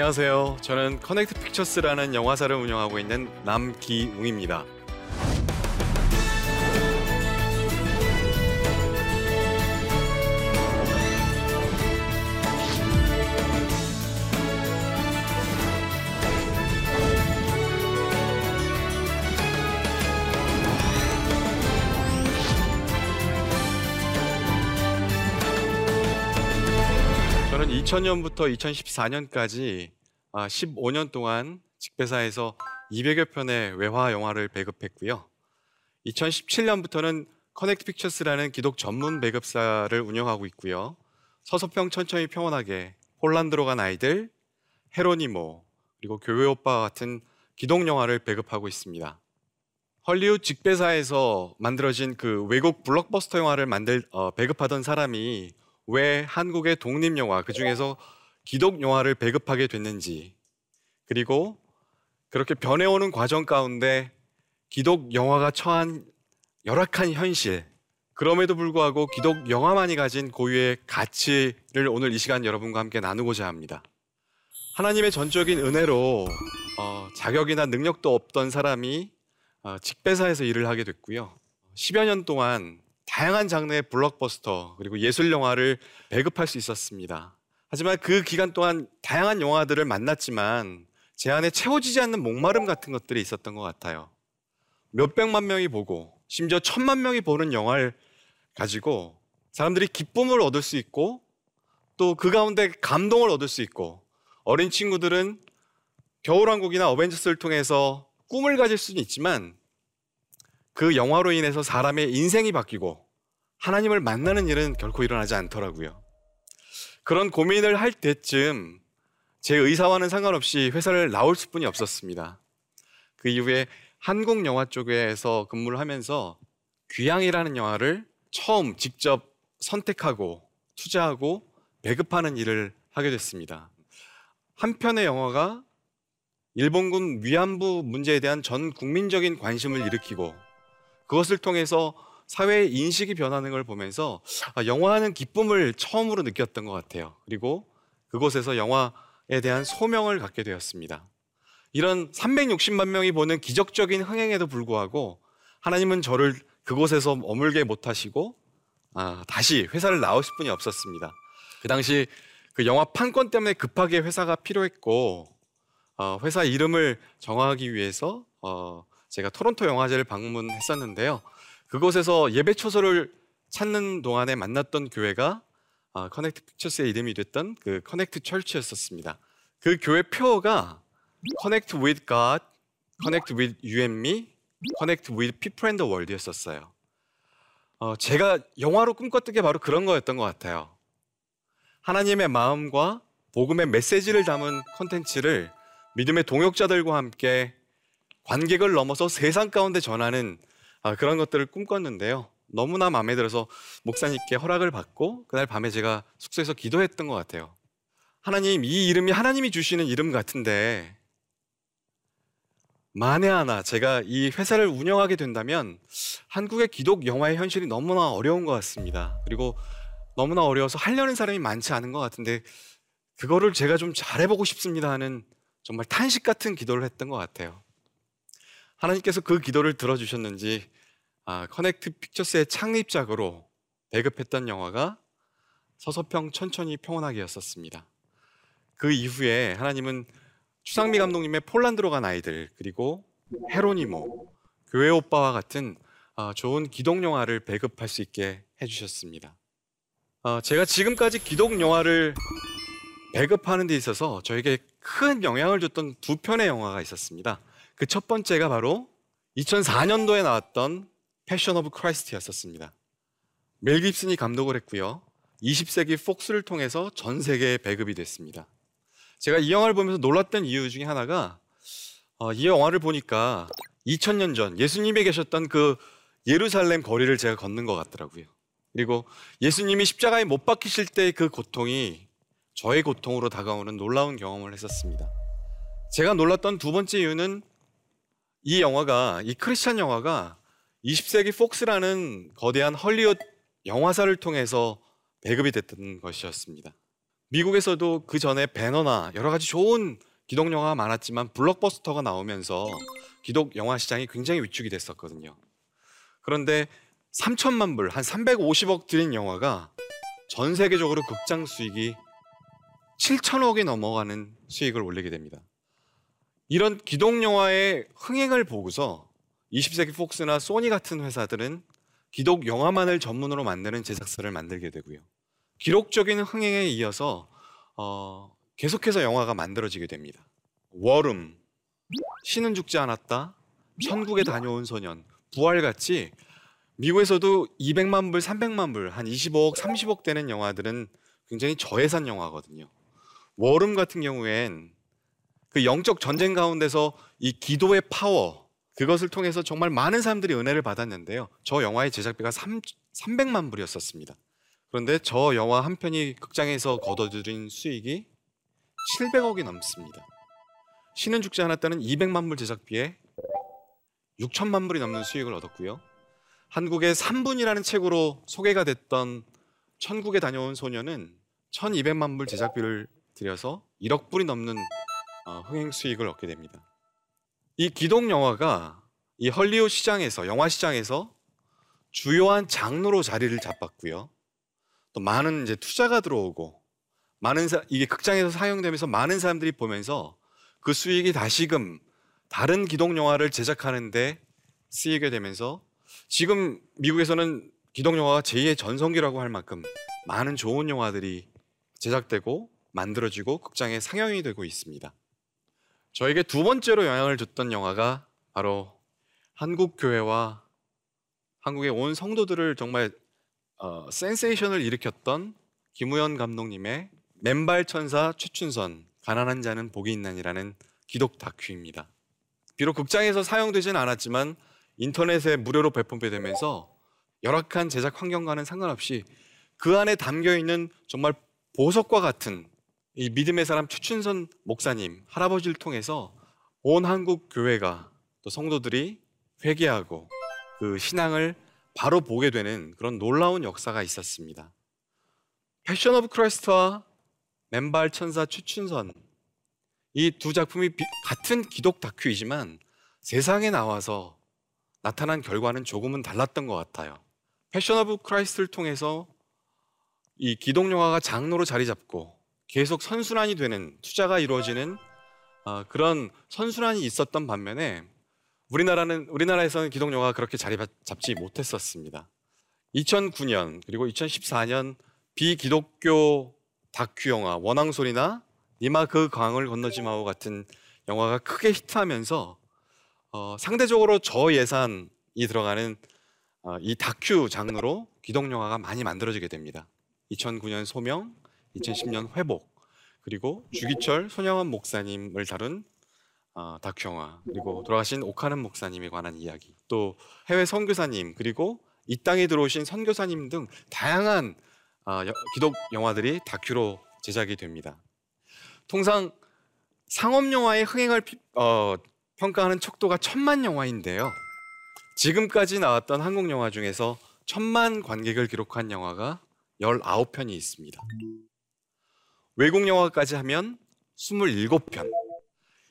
안녕하세요. 저는 커넥트 픽처스라는 영화사를 운영하고 있는 남기웅입니다. 저는 2000년부터 2014년까지 15년 동안 직배사에서 200여 편의 외화 영화를 배급했고요. 2017년부터는 커넥트 픽처스라는 기독 전문 배급사를 운영하고 있고요. 서서평 천천히 평온하게 폴란드로 간 아이들, 헤로니모, 그리고 교회 오빠 같은 기독 영화를 배급하고 있습니다. 헐리우드 직배사에서 만들어진 그 외국 블록버스터 영화를 만들 어, 배급하던 사람이 왜 한국의 독립 영화 그 중에서 기독 영화를 배급하게 됐는지 그리고 그렇게 변해오는 과정 가운데 기독 영화가 처한 열악한 현실 그럼에도 불구하고 기독 영화만이 가진 고유의 가치를 오늘 이 시간 여러분과 함께 나누고자 합니다. 하나님의 전적인 은혜로 어, 자격이나 능력도 없던 사람이 어, 직배사에서 일을 하게 됐고요. 10여 년 동안 다양한 장르의 블록버스터 그리고 예술 영화를 배급할 수 있었습니다. 하지만 그 기간 동안 다양한 영화들을 만났지만 제 안에 채워지지 않는 목마름 같은 것들이 있었던 것 같아요. 몇백만 명이 보고 심지어 천만 명이 보는 영화를 가지고 사람들이 기쁨을 얻을 수 있고 또 그 가운데 감동을 얻을 수 있고 어린 친구들은 겨울왕국이나 어벤져스를 통해서 꿈을 가질 수는 있지만 그 영화로 인해서 사람의 인생이 바뀌고 하나님을 만나는 일은 결코 일어나지 않더라고요. 그런 고민을 할 때쯤 제 의사와는 상관없이 회사를 나올 수뿐이 없었습니다. 그 이후에 한국 영화 쪽에서 근무를 하면서 귀향이라는 영화를 처음 직접 선택하고 투자하고 배급하는 일을 하게 됐습니다. 한 편의 영화가 일본군 위안부 문제에 대한 전 국민적인 관심을 일으키고 그것을 통해서 사회의 인식이 변하는 걸 보면서 아, 영화하는 기쁨을 처음으로 느꼈던 것 같아요. 그리고 그곳에서 영화에 대한 소명을 갖게 되었습니다. 이런 360만 명이 보는 기적적인 흥행에도 불구하고 하나님은 저를 그곳에서 머물게 못하시고 아, 다시 회사를 나오실 분이 없었습니다. 그 당시 그 영화 판권 때문에 급하게 회사가 필요했고 어, 회사 이름을 정하기 위해서 어, 제가 토론토 영화제를 방문했었는데요. 그곳에서 예배 처소를 찾는 동안에 만났던 교회가 어, 커넥트 픽처스의 이름이 됐던 그 Connect Church였었습니다. 그 교회 표어가 Connect with God, Connect with you and me, Connect with people and the world였었어요. 어, 제가 영화로 꿈꿨던 게 바로 그런 거였던 것 같아요. 하나님의 마음과 복음의 메시지를 담은 컨텐츠를 믿음의 동역자들과 함께 관객을 넘어서 세상 가운데 전하는 아, 그런 것들을 꿈꿨는데요. 너무나 마음에 들어서 목사님께 허락을 받고 그날 밤에 제가 숙소에서 기도했던 것 같아요. 하나님, 이 이름이 하나님이 주시는 이름 같은데 만에 하나 제가 이 회사를 운영하게 된다면 한국의 기독 영화의 현실이 너무나 어려운 것 같습니다. 그리고 너무나 어려워서 하려는 사람이 많지 않은 것 같은데 그거를 제가 좀 잘해보고 싶습니다 하는 정말 탄식 같은 기도를 했던 것 같아요. 하나님께서 그 기도를 들어주셨는지 아, 커넥트 픽처스의 창립작으로 배급했던 영화가 서서평 천천히 평온하게였었습니다. 그 이후에 하나님은 추상미 감독님의 폴란드로 간 아이들 그리고 헤로니모 교회 오빠와 같은 어, 좋은 기독 영화를 배급할 수 있게 해주셨습니다. 어, 제가 지금까지 기독 영화를 배급하는 데 있어서 저에게 큰 영향을 줬던 두 편의 영화가 있었습니다. 그 첫 번째가 바로 2004년도에 나왔던 패션 오브 크라이스트였었습니다. 멜 깁슨이 감독을 했고요. 20세기 폭스를 통해서 전 세계에 배급이 됐습니다. 제가 이 영화를 보면서 놀랐던 이유 중에 하나가 어, 이 영화를 보니까 2000년 전 예수님이 계셨던 그 예루살렘 거리를 제가 걷는 것 같더라고요. 그리고 예수님이 십자가에 못 박히실 때그 고통이 저의 고통으로 다가오는 놀라운 경험을 했었습니다. 제가 놀랐던 두 번째 이유는 이 영화가 이 크리스찬 영화가 20세기 폭스라는 거대한 헐리우드 영화사를 통해서 배급이 됐던 것이었습니다. 미국에서도 그 전에 배너나 여러 가지 좋은 기독 영화가 많았지만 블록버스터가 나오면서 기독 영화 시장이 굉장히 위축이 됐었거든요. 그런데 3천만 불, 한 350억 들인 영화가 전 세계적으로 극장 수익이 7천억이 넘어가는 수익을 올리게 됩니다. 이런 기독 영화의 흥행을 보고서 20세기 폭스나 소니 같은 회사들은 기독 영화만을 전문으로 만드는 제작사를 만들게 되고요. 기록적인 흥행에 이어서 어, 계속해서 영화가 만들어지게 됩니다. 워름, 신은 죽지 않았다, 천국에 다녀온 소년, 부활같이 미국에서도 200만 불, 300만 불, 한 25억, 30억 되는 영화들은 굉장히 저예산 영화거든요. 워름 같은 경우엔 그 영적 전쟁 가운데서 이 기도의 파워, 그것을 통해서 정말 많은 사람들이 은혜를 받았는데요. 저 영화의 제작비가 3, 300만 불이었었습니다. 그런데 저 영화 한 편이 극장에서 거둬들인 수익이 700억이 넘습니다. 신은 죽지 않았다는 200만 불 제작비에 6천만 불이 넘는 수익을 얻었고요. 한국의 3분이라는 책으로 소개가 됐던 천국에 다녀온 소녀는 1200만 불 제작비를 들여서 1억 불이 넘는 어, 흥행 수익을 얻게 됩니다. 이 기독 영화가 이 헐리우드 시장에서 영화 시장에서 주요한 장르로 자리를 잡았고요. 또 많은 이제 투자가 들어오고 많은 사, 이게 극장에서 사용되면서 많은 사람들이 보면서 그 수익이 다시금 다른 기독 영화를 제작하는데 쓰이게 되면서 지금 미국에서는 기독 영화가 제2의 전성기라고 할 만큼 많은 좋은 영화들이 제작되고 만들어지고 극장에 상영이 되고 있습니다. 저에게 두 번째로 영향을 줬던 영화가 바로 한국 교회와 한국의 온 성도들을 정말 어, 센세이션을 일으켰던 김우현 감독님의 맨발 천사 최춘선 가난한 자는 복이 있나니라는 기독 다큐입니다. 비록 극장에서 사용되진 않았지만 인터넷에 무료로 배포되면서 게 열악한 제작 환경과는 상관없이 그 안에 담겨 있는 정말 보석과 같은 이 믿음의 사람 최춘선 목사님 할아버지를 통해서 온 한국 교회가 또 성도들이 회개하고 그 신앙을 바로 보게 되는 그런 놀라운 역사가 있었습니다. 패션 오브 크라이스트와 맨발 천사 최춘선 이 두 작품이 같은 기독 다큐이지만 세상에 나와서 나타난 결과는 조금은 달랐던 것 같아요. 패션 오브 크라이스트를 통해서 이 기독 영화가 장르로 자리 잡고 계속 선순환이 되는 투자가 이루어지는 어, 그런 선순환이 있었던 반면에 우리나라는 우리나라에서는 기독 영화가 그렇게 자리 잡지 못했었습니다. 2009년 그리고 2014년 비기독교 다큐 영화 원앙소리나 니마 그 강을 건너지 마오 같은 영화가 크게 히트하면서 어, 상대적으로 저예산이 들어가는 어, 이 다큐 장르로 기독 영화가 많이 만들어지게 됩니다. 2009년 소명, 2010년 회복, 그리고 주기철 손영원 목사님을 다룬 어, 다큐 영화, 그리고 돌아가신 오카는 목사님에 관한 이야기, 또 해외 선교사님, 그리고 이 땅에 들어오신 선교사님 등 다양한 어, 기독 영화들이 다큐로 제작이 됩니다. 통상 상업 영화의 흥행을 어, 평가하는 척도가 천만 영화인데요. 지금까지 나왔던 한국 영화 중에서 천만 관객을 기록한 영화가 19편이 있습니다. 외국 영화까지 하면 27편.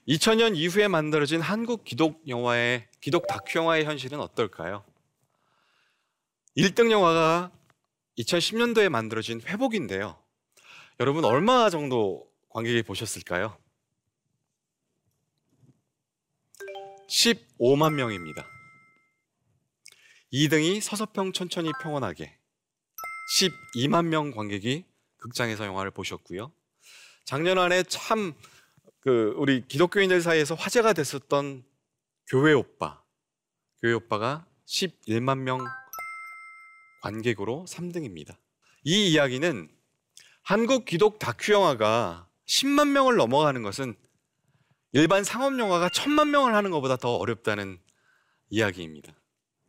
2000년 이후에 만들어진 한국 기독 영화의 기독 다큐 영화의 현실은 어떨까요? 1등 영화가 2010년도에 만들어진 회복인데요. 여러분 얼마 정도 관객이 보셨을까요? 15만 명입니다. 2등이 서서평 천천히 평온하게 12만 명 관객이 극장에서 영화를 보셨고요. 작년 안에 참 그 우리 기독교인들 사이에서 화제가 됐었던 교회 오빠, 교회 오빠가 11만 명 관객으로 3등입니다. 이 이야기는 한국 기독 다큐 영화가 10만 명을 넘어가는 것은 일반 상업 영화가 천만 명을 하는 것보다 더 어렵다는 이야기입니다.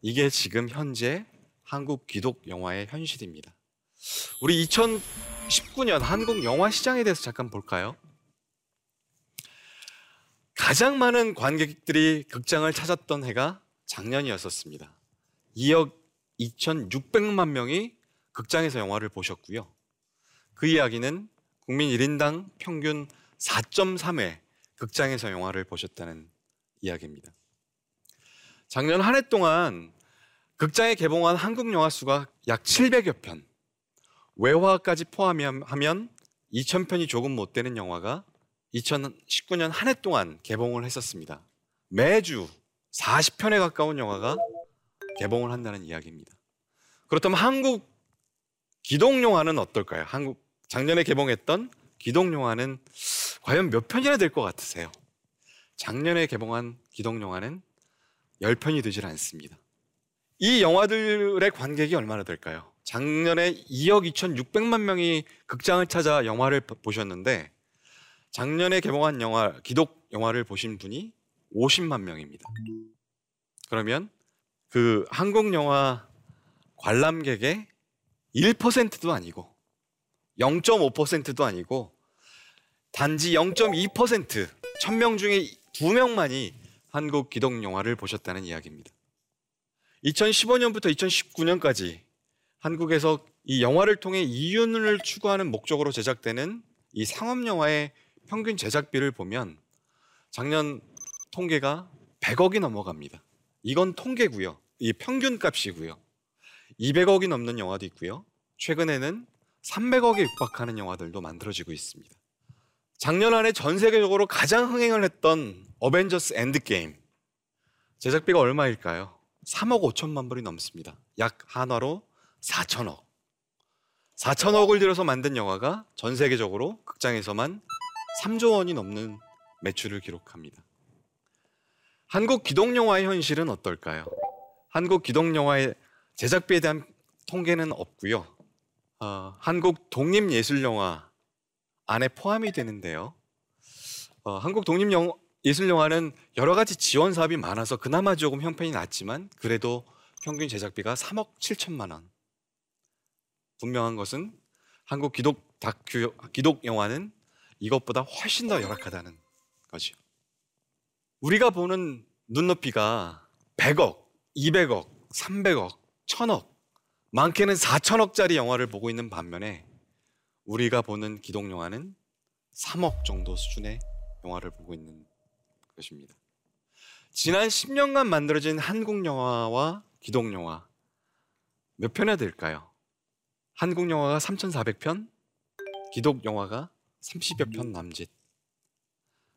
이게 지금 현재 한국 기독 영화의 현실입니다. 우리 2019년 한국 영화 시장에 대해서 잠깐 볼까요? 가장 많은 관객들이 극장을 찾았던 해가 작년이었었습니다. 2억 2,600만 명이 극장에서 영화를 보셨고요. 그 이야기는 국민 1인당 평균 4.3회 극장에서 영화를 보셨다는 이야기입니다. 작년 한 해 동안 극장에 개봉한 한국 영화 수가 약 700여 편, 외화까지 포함하면 2,000편이 조금 못 되는 영화가 2019년 한 해 동안 개봉을 했었습니다. 매주 40편에 가까운 영화가 개봉을 한다는 이야기입니다. 그렇다면 한국 기동 영화는 어떨까요? 한국 작년에 개봉했던 기동 영화는 과연 몇 편이나 될 것 같으세요? 작년에 개봉한 기동 영화는 10편이 되질 않습니다. 이 영화들의 관객이 얼마나 될까요? 작년에 2억 2,600만 명이 극장을 찾아 영화를 보셨는데 작년에 개봉한 영화 기독 영화를 보신 분이 50만 명입니다. 그러면 그 한국 영화 관람객의 1%도 아니고 0.5%도 아니고 단지 0.2% 1000명 중에 2명만이 한국 기독 영화를 보셨다는 이야기입니다. 2015년부터 2019년까지 한국에서 이 영화를 통해 이윤을 추구하는 목적으로 제작되는 이 상업 영화의 평균 제작비를 보면 작년 통계가 100억이 넘어갑니다. 이건 통계고요. 이 평균 값이고요. 200억이 넘는 영화도 있고요. 최근에는 300억에 육박하는 영화들도 만들어지고 있습니다. 작년 한 해 전 세계적으로 가장 흥행을 했던 어벤져스 엔드게임 제작비가 얼마일까요? 3억 5천만 불이 넘습니다. 약 한화로 4천억. 4천억을 들여서 만든 영화가 전 세계적으로 극장에서만 3조 원이 넘는 매출을 기록합니다. 한국 기동 영화의 현실은 어떨까요? 한국 기동 영화의 제작비에 대한 통계는 없고요. 어, 한국 독립 예술 영화 안에 포함이 되는데요. 어, 한국 독립 예술 영화는 여러 가지 지원 사업이 많아서 그나마 조금 형편이 낮지만 그래도 평균 제작비가 3억 7천만 원. 분명한 것은 한국 기독 다큐 기독 영화는 이것보다 훨씬 더 열악하다는 거죠. 우리가 보는 눈높이가 100억, 200억, 300억, 1000억, 많게는 4천억짜리 영화를 보고 있는 반면에 우리가 보는 기독 영화는 3억 정도 수준의 영화를 보고 있는 것입니다. 지난 10년간 만들어진 한국 영화와 기독 영화 몇 편이나 될까요? 한국 영화가 3,400편, 기독 영화가 30여 편 남짓.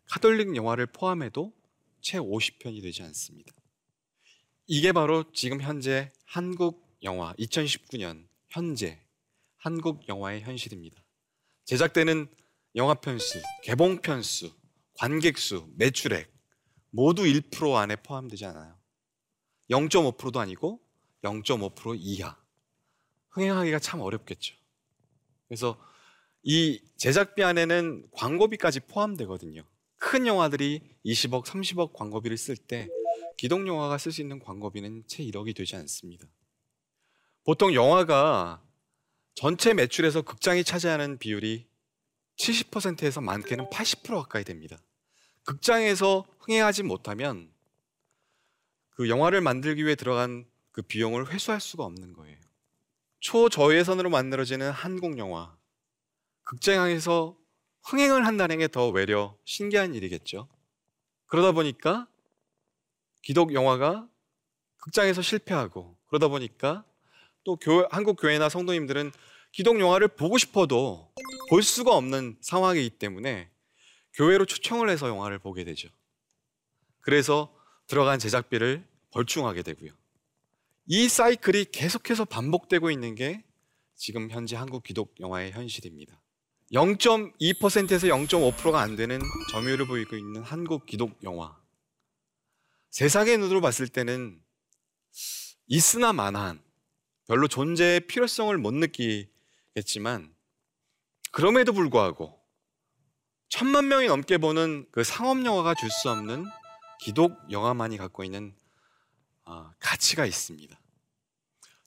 카톨릭 영화를 포함해도 채 50편이 되지 않습니다. 이게 바로 지금 현재 한국 영화 2019년 현재 한국 영화의 현실입니다. 제작되는 영화 편수, 개봉 편수, 관객 수, 매출액 모두 1% 안에 포함되지 않아요. 0.5%도 아니고 0.5% 이하. 흥행하기가 참 어렵겠죠. 그래서 이 제작비 안에는 광고비까지 포함되거든요. 큰 영화들이 20억, 30억 광고비를 쓸 때 기동 영화가 쓸 수 있는 광고비는 채 1억이 되지 않습니다. 보통 영화가 전체 매출에서 극장이 차지하는 비율이 70%에서 많게는 80% 가까이 됩니다. 극장에서 흥행하지 못하면 그 영화를 만들기 위해 들어간 그 비용을 회수할 수가 없는 거예요. 초저예산으로 만들어지는 한국 영화 극장에서 흥행을 한다는 게 더 외려 신기한 일이겠죠. 그러다 보니까 기독 영화가 극장에서 실패하고 그러다 보니까 또 교회, 한국 교회나 성도님들은 기독 영화를 보고 싶어도 볼 수가 없는 상황이기 때문에 교회로 초청을 해서 영화를 보게 되죠. 그래서 들어간 제작비를 벌충하게 되고요. 이 사이클이 계속해서 반복되고 있는 게 지금 현재 한국 기독 영화의 현실입니다. 0.2%에서 0.5%가 안 되는 점유율을 보이고 있는 한국 기독 영화. 세상의 눈으로 봤을 때는 있으나 마나한 별로 존재의 필요성을 못 느끼겠지만 그럼에도 불구하고 천만 명이 넘게 보는 그 상업 영화가 줄 수 없는 기독 영화만이 갖고 있는 어, 가치가 있습니다.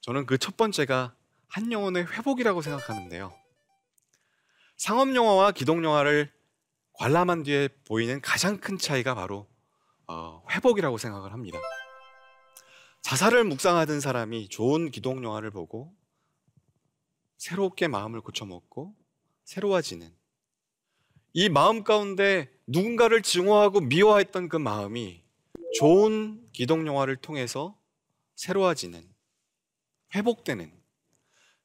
저는 그 첫 번째가 한 영혼의 회복이라고 생각하는데요. 상업 영화와 기독 영화를 관람한 뒤에 보이는 가장 큰 차이가 바로 어, 회복이라고 생각을 합니다. 자살을 묵상하던 사람이 좋은 기독 영화를 보고 새롭게 마음을 고쳐먹고 새로워지는 이 마음 가운데 누군가를 증오하고 미워했던 그 마음이 좋은 기독 영화를 통해서 새로워지는 회복되는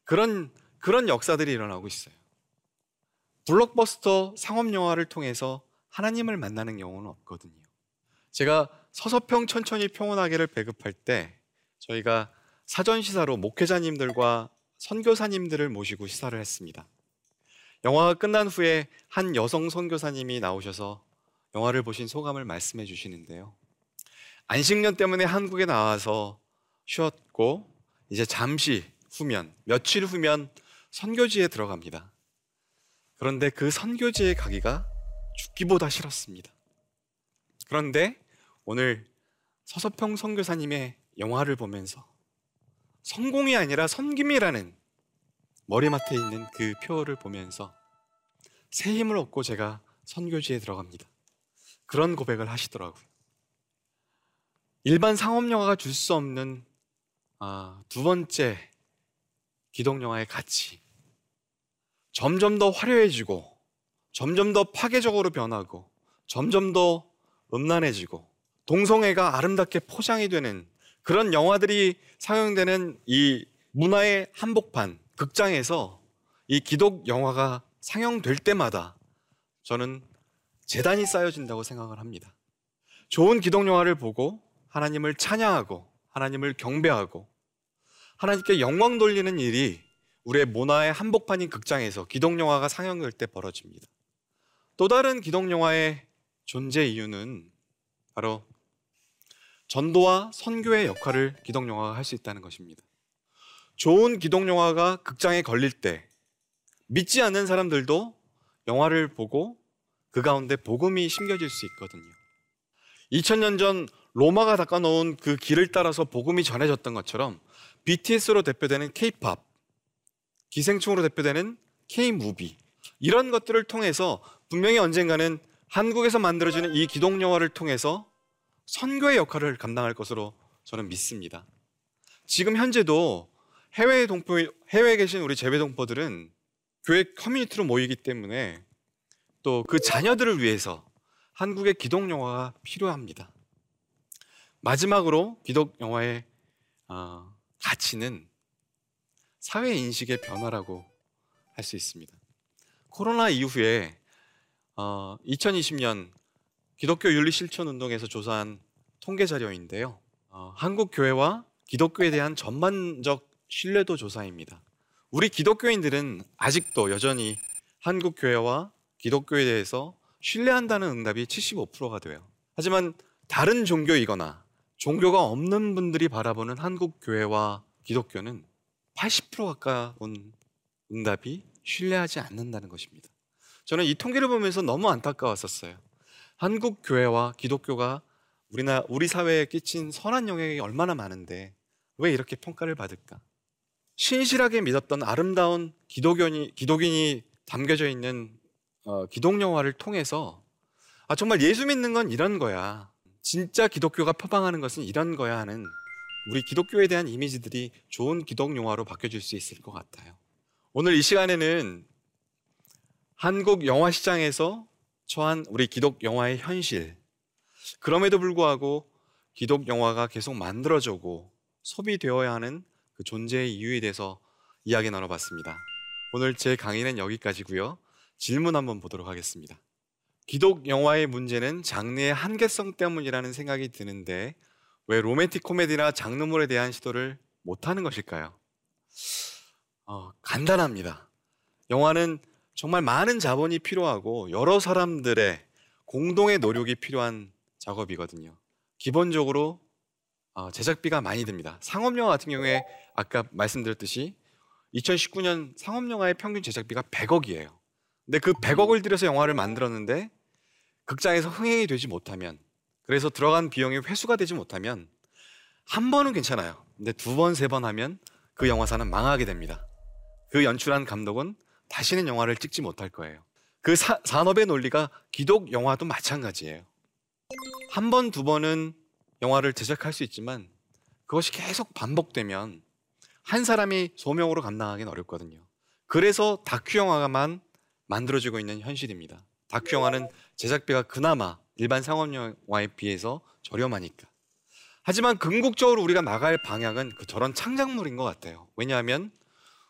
그런 그런 역사들이 일어나고 있어요. 블록버스터 상업 영화를 통해서 하나님을 만나는 경우는 없거든요. 제가 서서평 천천히 평온하게를 배급할 때 저희가 사전 시사로 목회자님들과 선교사님들을 모시고 시사를 했습니다. 영화가 끝난 후에 한 여성 선교사님이 나오셔서 영화를 보신 소감을 말씀해 주시는데요. 안식년 때문에 한국에 나와서 쉬었고 이제 잠시 후면 며칠 후면 선교지에 들어갑니다. 그런데 그 선교지에 가기가 죽기보다 싫었습니다. 그런데 오늘 서서평 선교사님의 영화를 보면서 성공이 아니라 선김이라는 머리맡에 있는 그 표를 보면서 새 힘을 얻고 제가 선교지에 들어갑니다. 그런 고백을 하시더라고요. 일반 상업 영화가 줄 수 없는 아, 두 번째 기독 영화의 가치. 점점 더 화려해지고, 점점 더 파괴적으로 변하고, 점점 더 음란해지고, 동성애가 아름답게 포장이 되는 그런 영화들이 상영되는 이 문화의 한복판, 극장에서 이 기독 영화가 상영될 때마다 저는 재단이 쌓여진다고 생각을 합니다. 좋은 기독 영화를 보고 하나님을 찬양하고 하나님을 경배하고 하나님께 영광 돌리는 일이 우리의 문화의 한복판인 극장에서 기독 영화가 상영될 때 벌어집니다. 또 다른 기독 영화의 존재 이유는 바로 전도와 선교의 역할을 기독 영화가 할 수 있다는 것입니다. 좋은 기독 영화가 극장에 걸릴 때 믿지 않는 사람들도 영화를 보고 그 가운데 복음이 심겨질 수 있거든요. 2000년 전 로마가 닦아놓은 그 길을 따라서 복음이 전해졌던 것처럼 BTS로 대표되는 K-팝, 기생충으로 대표되는 K-무비 이런 것들을 통해서 분명히 언젠가는 한국에서 만들어지는 이 기독 영화를 통해서 선교의 역할을 감당할 것으로 저는 믿습니다. 지금 현재도 해외 동포 해외에 계신 우리 재배 동포들은 교회 커뮤니티로 모이기 때문에 또 그 자녀들을 위해서 한국의 기독 영화가 필요합니다. 마지막으로 기독 영화의 어, 가치는 사회 인식의 변화라고 할 수 있습니다. 코로나 이후에 어, 2020년 기독교 윤리 실천 운동에서 조사한 통계 자료인데요. 어, 한국 교회와 기독교에 대한 전반적 신뢰도 조사입니다. 우리 기독교인들은 아직도 여전히 한국 교회와 기독교에 대해서 신뢰한다는 응답이 75%가 돼요. 하지만 다른 종교이거나 종교가 없는 분들이 바라보는 한국 교회와 기독교는 80% 가까운 응답이 신뢰하지 않는다는 것입니다. 저는 이 통계를 보면서 너무 안타까웠었어요. 한국 교회와 기독교가 우리나 우리 사회에 끼친 선한 영향이 얼마나 많은데 왜 이렇게 평가를 받을까? 신실하게 믿었던 아름다운 기독교인이, 기독인이 담겨져 있는 어, 기독 영화를 통해서 아 정말 예수 믿는 건 이런 거야. 진짜 기독교가 표방하는 것은 이런 거야 하는 우리 기독교에 대한 이미지들이 좋은 기독 영화로 바뀌어질 수 있을 것 같아요. 오늘 이 시간에는 한국 영화 시장에서 처한 우리 기독 영화의 현실. 그럼에도 불구하고 기독 영화가 계속 만들어지고 소비되어야 하는 그 존재의 이유에 대해서 이야기 나눠봤습니다. 오늘 제 강의는 여기까지고요. 질문 한번 보도록 하겠습니다. 기독 영화의 문제는 장르의 한계성 때문이라는 생각이 드는데 왜 로맨틱 코미디나 장르물에 대한 시도를 못하는 것일까요? 어, 간단합니다. 영화는 정말 많은 자본이 필요하고 여러 사람들의 공동의 노력이 필요한 작업이거든요. 기본적으로 어, 제작비가 많이 듭니다. 상업영화 같은 경우에 아까 말씀드렸듯이 2019년 상업영화의 평균 제작비가 100억이에요. 근데 그 100억을 들여서 영화를 만들었는데 극장에서 흥행이 되지 못하면 그래서 들어간 비용이 회수가 되지 못하면 한 번은 괜찮아요. 근데 두 번, 세 번 하면 그 영화사는 망하게 됩니다. 그 연출한 감독은 다시는 영화를 찍지 못할 거예요. 그 사, 산업의 논리가 기독 영화도 마찬가지예요. 한 번, 두 번은 영화를 제작할 수 있지만 그것이 계속 반복되면 한 사람이 소명으로 감당하기는 어렵거든요. 그래서 다큐 영화만 만들어지고 있는 현실입니다. 다큐 영화는 제작비가 그나마 일반 상업 영화에 비해서 저렴하니까. 하지만 궁극적으로 우리가 나갈 방향은 그 저런 창작물인 것 같아요. 왜냐하면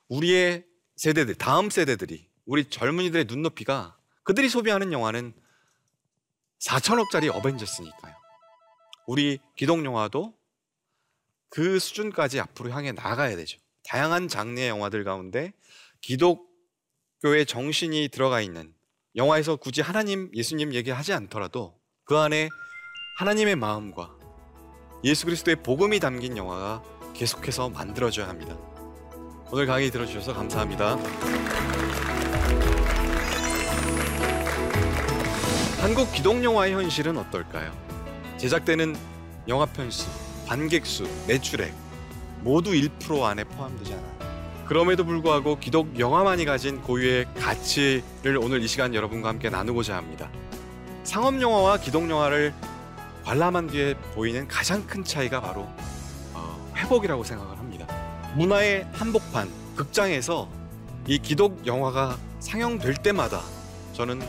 우리의 세대들, 다음 세대들이 우리 젊은이들의 눈높이가 그들이 소비하는 영화는 4천억짜리 어벤져스니까요. 우리 기동 영화도 그 수준까지 앞으로 향해 나가야 되죠. 다양한 장르의 영화들 가운데 기독 교의 정신이 들어가 있는 영화에서 굳이 하나님, 예수님 얘기하지 않더라도 그 안에 하나님의 마음과 예수 그리스도의 복음이 담긴 영화가 계속해서 만들어져야 합니다. 오늘 강의 들어주셔서 감사합니다. 한국 기독 영화의 현실은 어떨까요? 제작되는 영화 편수, 관객 수, 매출액 모두 1% 안에 포함되지 않아요. 그럼에도 불구하고 기독 영화만이 가진 고유의 가치를 오늘 이 시간 여러분과 함께 나누고자 합니다. 상업 영화와 기독 영화를 관람한 뒤에 보이는 가장 큰 차이가 바로 어, 회복이라고 생각을 합니다. 문화의 한복판, 극장에서 이 기독 영화가 상영될 때마다 저는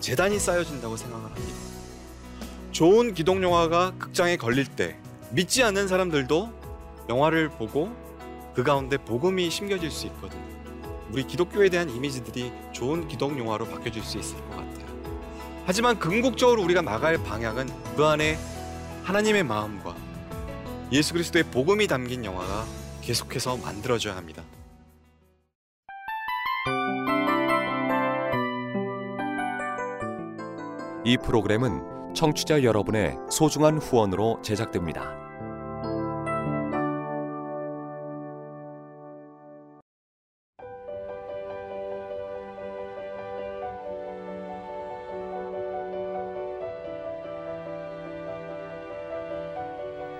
재단이 쌓여진다고 생각을 합니다. 좋은 기독 영화가 극장에 걸릴 때 믿지 않는 사람들도 영화를 보고 그 가운데 복음이 심겨질 수 있거든요. 우리 기독교에 대한 이미지들이 좋은 기독 영화로 바뀌어질 수 있을 것 같아요. 하지만 궁극적으로 우리가 나갈 방향은 그 안에 하나님의 마음과 예수 그리스도의 복음이 담긴 영화가 계속해서 만들어져야 합니다. 이 프로그램은 청취자 여러분의 소중한 후원으로 제작됩니다.